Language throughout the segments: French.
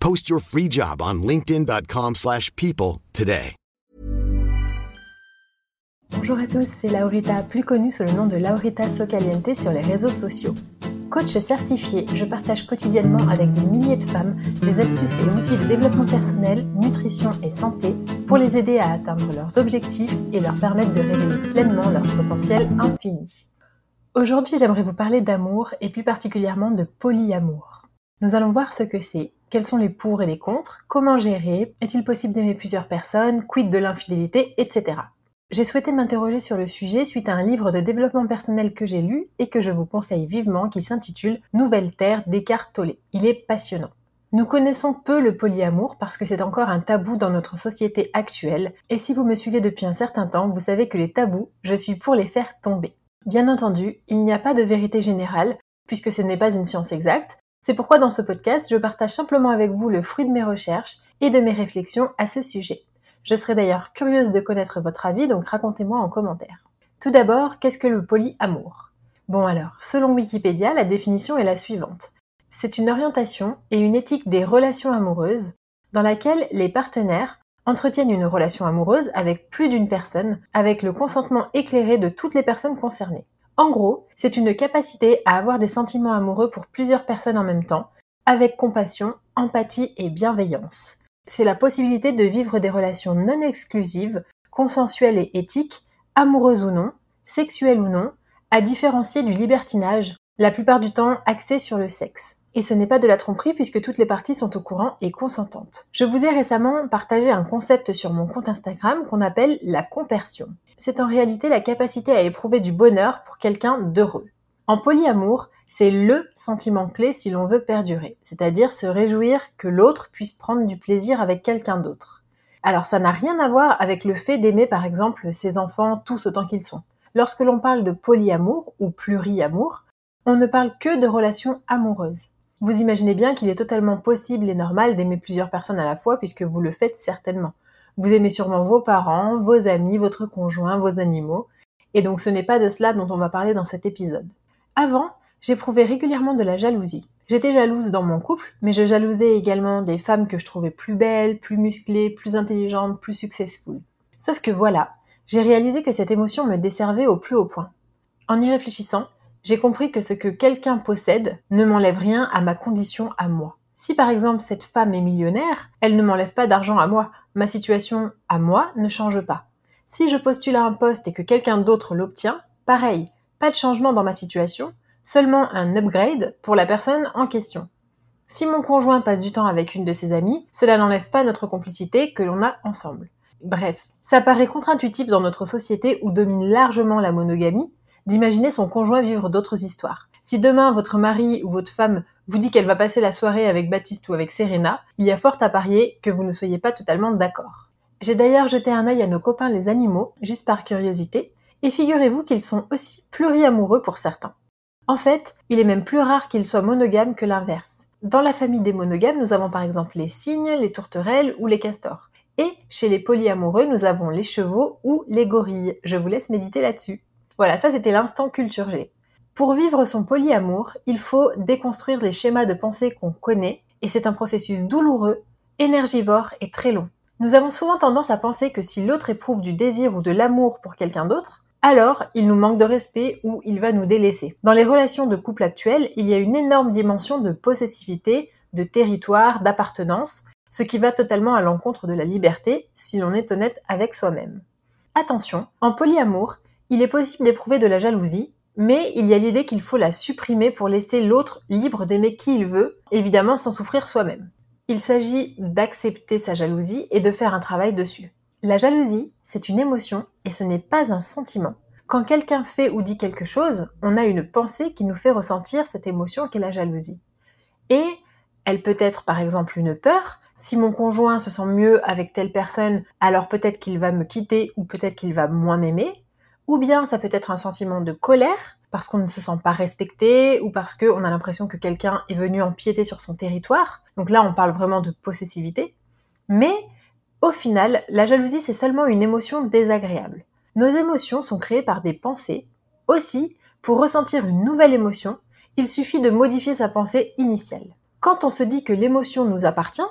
Post your free job on linkedin.com/people slash people today. Bonjour à tous, c'est Laurita, plus connue sous le nom de Laurita Socaliente sur les réseaux sociaux. Coach certifié, je partage quotidiennement avec des milliers de femmes des astuces et outils de développement personnel, nutrition et santé pour les aider à atteindre leurs objectifs et leur permettre de révéler pleinement leur potentiel infini. Aujourd'hui, j'aimerais vous parler d'amour et plus particulièrement de polyamour. Nous allons voir ce que c'est, quels sont les pour et les contre, comment gérer, est-il possible d'aimer plusieurs personnes, quid de l'infidélité, etc. J'ai souhaité m'interroger sur le sujet suite à un livre de développement personnel que j'ai lu et que je vous conseille vivement qui s'intitule Nouvelle Terre d'Eckhart Tolle. Il est passionnant. Nous connaissons peu le polyamour parce que c'est encore un tabou dans notre société actuelle et si vous me suivez depuis un certain temps, vous savez que les tabous, je suis pour les faire tomber. Bien entendu, il n'y a pas de vérité générale puisque ce n'est pas une science exacte. C'est pourquoi dans ce podcast, je partage simplement avec vous le fruit de mes recherches et de mes réflexions à ce sujet. Je serais d'ailleurs curieuse de connaître votre avis, donc racontez-moi en commentaire. Tout d'abord, qu'est-ce que le polyamour? Bon alors, selon Wikipédia, la définition est la suivante. C'est une orientation et une éthique des relations amoureuses dans laquelle les partenaires entretiennent une relation amoureuse avec plus d'une personne, avec le consentement éclairé de toutes les personnes concernées. En gros, c'est une capacité à avoir des sentiments amoureux pour plusieurs personnes en même temps, avec compassion, empathie et bienveillance c'est la possibilité de vivre des relations non exclusives, consensuelles et éthiques, amoureuses ou non, sexuelles ou non, à différencier du libertinage, la plupart du temps axé sur le sexe. Et ce n'est pas de la tromperie puisque toutes les parties sont au courant et consentantes. Je vous ai récemment partagé un concept sur mon compte Instagram qu'on appelle la compersion. C'est en réalité la capacité à éprouver du bonheur pour quelqu'un d'heureux. En polyamour, c'est le sentiment clé si l'on veut perdurer, c'est-à-dire se réjouir que l'autre puisse prendre du plaisir avec quelqu'un d'autre. Alors ça n'a rien à voir avec le fait d'aimer par exemple ses enfants tous autant qu'ils sont. Lorsque l'on parle de polyamour ou pluriamour, on ne parle que de relations amoureuses. Vous imaginez bien qu'il est totalement possible et normal d'aimer plusieurs personnes à la fois puisque vous le faites certainement. Vous aimez sûrement vos parents, vos amis, votre conjoint, vos animaux, et donc ce n'est pas de cela dont on va parler dans cet épisode. Avant, j'éprouvais régulièrement de la jalousie. J'étais jalouse dans mon couple, mais je jalousais également des femmes que je trouvais plus belles, plus musclées, plus intelligentes, plus successful. Sauf que voilà, j'ai réalisé que cette émotion me desservait au plus haut point. En y réfléchissant, j'ai compris que ce que quelqu'un possède ne m'enlève rien à ma condition à moi. Si par exemple cette femme est millionnaire, elle ne m'enlève pas d'argent à moi. Ma situation à moi ne change pas. Si je postule à un poste et que quelqu'un d'autre l'obtient, pareil, pas de changement dans ma situation, seulement un upgrade pour la personne en question. Si mon conjoint passe du temps avec une de ses amies, cela n'enlève pas notre complicité que l'on a ensemble. Bref, ça paraît contre-intuitif dans notre société où domine largement la monogamie d'imaginer son conjoint vivre d'autres histoires. Si demain votre mari ou votre femme vous dit qu'elle va passer la soirée avec Baptiste ou avec Serena, il y a fort à parier que vous ne soyez pas totalement d'accord. J'ai d'ailleurs jeté un œil à nos copains les animaux, juste par curiosité, et figurez-vous qu'ils sont aussi pluriamoureux pour certains. En fait, il est même plus rare qu'ils soient monogames que l'inverse. Dans la famille des monogames, nous avons par exemple les cygnes, les tourterelles ou les castors. Et chez les polyamoureux, nous avons les chevaux ou les gorilles. Je vous laisse méditer là-dessus. Voilà, ça c'était l'instant culture G. Pour vivre son polyamour, il faut déconstruire les schémas de pensée qu'on connaît, et c'est un processus douloureux, énergivore et très long. Nous avons souvent tendance à penser que si l'autre éprouve du désir ou de l'amour pour quelqu'un d'autre, alors il nous manque de respect ou il va nous délaisser. Dans les relations de couple actuelles, il y a une énorme dimension de possessivité, de territoire, d'appartenance, ce qui va totalement à l'encontre de la liberté si l'on est honnête avec soi-même. Attention, en polyamour, il est possible d'éprouver de la jalousie, mais il y a l'idée qu'il faut la supprimer pour laisser l'autre libre d'aimer qui il veut, évidemment sans souffrir soi-même. Il s'agit d'accepter sa jalousie et de faire un travail dessus. La jalousie, c'est une émotion et ce n'est pas un sentiment. Quand quelqu'un fait ou dit quelque chose, on a une pensée qui nous fait ressentir cette émotion qu'est la jalousie. Et elle peut être par exemple une peur, si mon conjoint se sent mieux avec telle personne, alors peut-être qu'il va me quitter ou peut-être qu'il va moins m'aimer. Ou bien ça peut être un sentiment de colère, parce qu'on ne se sent pas respecté ou parce qu'on a l'impression que quelqu'un est venu empiéter sur son territoire. Donc là, on parle vraiment de possessivité. Mais au final, la jalousie, c'est seulement une émotion désagréable. Nos émotions sont créées par des pensées. Aussi, pour ressentir une nouvelle émotion, il suffit de modifier sa pensée initiale. Quand on se dit que l'émotion nous appartient,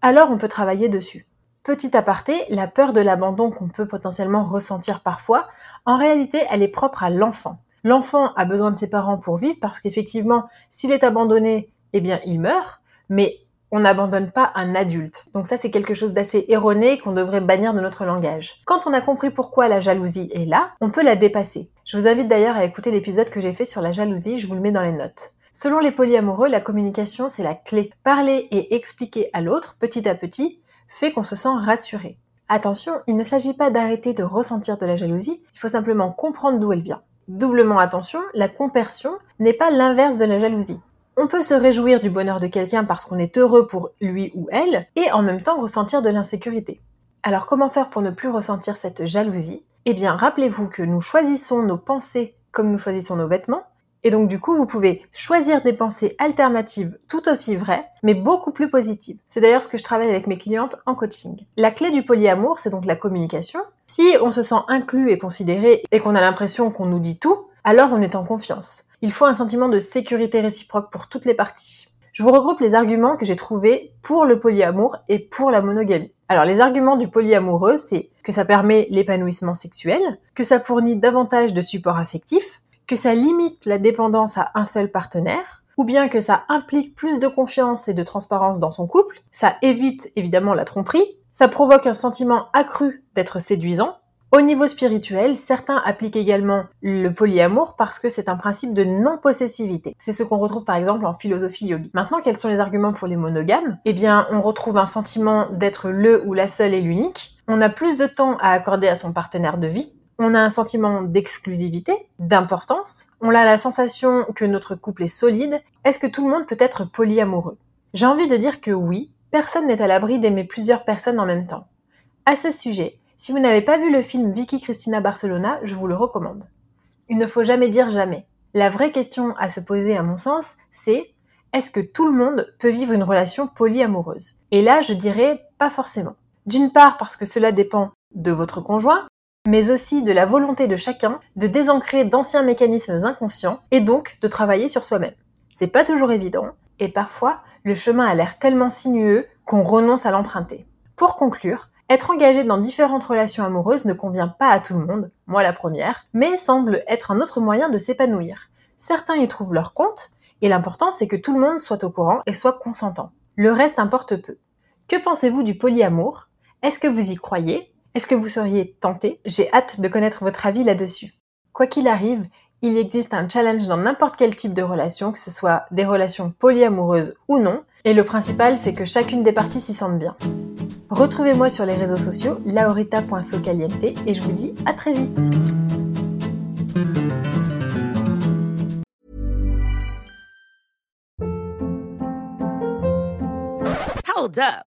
alors on peut travailler dessus. Petit aparté, la peur de l'abandon qu'on peut potentiellement ressentir parfois, en réalité, elle est propre à l'enfant. L'enfant a besoin de ses parents pour vivre parce qu'effectivement, s'il est abandonné, eh bien, il meurt, mais on n'abandonne pas un adulte. Donc ça, c'est quelque chose d'assez erroné qu'on devrait bannir de notre langage. Quand on a compris pourquoi la jalousie est là, on peut la dépasser. Je vous invite d'ailleurs à écouter l'épisode que j'ai fait sur la jalousie, je vous le mets dans les notes. Selon les polyamoureux, la communication, c'est la clé. Parler et expliquer à l'autre, petit à petit, fait qu'on se sent rassuré. Attention, il ne s'agit pas d'arrêter de ressentir de la jalousie, il faut simplement comprendre d'où elle vient. Doublement attention, la compersion n'est pas l'inverse de la jalousie. On peut se réjouir du bonheur de quelqu'un parce qu'on est heureux pour lui ou elle, et en même temps ressentir de l'insécurité. Alors comment faire pour ne plus ressentir cette jalousie? Eh bien, rappelez-vous que nous choisissons nos pensées comme nous choisissons nos vêtements, et donc du coup, vous pouvez choisir des pensées alternatives tout aussi vraies, mais beaucoup plus positives. C'est d'ailleurs ce que je travaille avec mes clientes en coaching. La clé du polyamour, c'est donc la communication. Si on se sent inclus et considéré et qu'on a l'impression qu'on nous dit tout, alors on est en confiance. Il faut un sentiment de sécurité réciproque pour toutes les parties. Je vous regroupe les arguments que j'ai trouvés pour le polyamour et pour la monogamie. Alors les arguments du polyamoureux, c'est que ça permet l'épanouissement sexuel, que ça fournit davantage de support affectif, que ça limite la dépendance à un seul partenaire, ou bien que ça implique plus de confiance et de transparence dans son couple, ça évite évidemment la tromperie, ça provoque un sentiment accru d'être séduisant. Au niveau spirituel, certains appliquent également le polyamour parce que c'est un principe de non-possessivité. C'est ce qu'on retrouve par exemple en philosophie yogi. Maintenant, quels sont les arguments pour les monogames? Eh bien, on retrouve un sentiment d'être le ou la seule et l'unique. On a plus de temps à accorder à son partenaire de vie on a un sentiment d'exclusivité, d'importance, on a la sensation que notre couple est solide. Est-ce que tout le monde peut être polyamoureux? J'ai envie de dire que oui, personne n'est à l'abri d'aimer plusieurs personnes en même temps. À ce sujet, si vous n'avez pas vu le film Vicky Cristina Barcelona, je vous le recommande. Il ne faut jamais dire jamais. La vraie question à se poser à mon sens, c'est est-ce que tout le monde peut vivre une relation polyamoureuse? Et là, je dirais pas forcément. D'une part parce que cela dépend de votre conjoint, mais aussi de la volonté de chacun de désancrer d'anciens mécanismes inconscients et donc de travailler sur soi-même. C'est pas toujours évident, et parfois le chemin a l'air tellement sinueux qu'on renonce à l'emprunter. Pour conclure, être engagé dans différentes relations amoureuses ne convient pas à tout le monde, moi la première, mais semble être un autre moyen de s'épanouir. Certains y trouvent leur compte, et l'important c'est que tout le monde soit au courant et soit consentant. Le reste importe peu. Que pensez-vous du polyamour? Est-ce que vous y croyez? Est-ce que vous seriez tenté? J'ai hâte de connaître votre avis là-dessus. Quoi qu'il arrive, il existe un challenge dans n'importe quel type de relation, que ce soit des relations polyamoureuses ou non, et le principal c'est que chacune des parties s'y sente bien. Retrouvez-moi sur les réseaux sociaux laurita.socaliente et je vous dis à très vite.